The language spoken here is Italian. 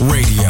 Radio,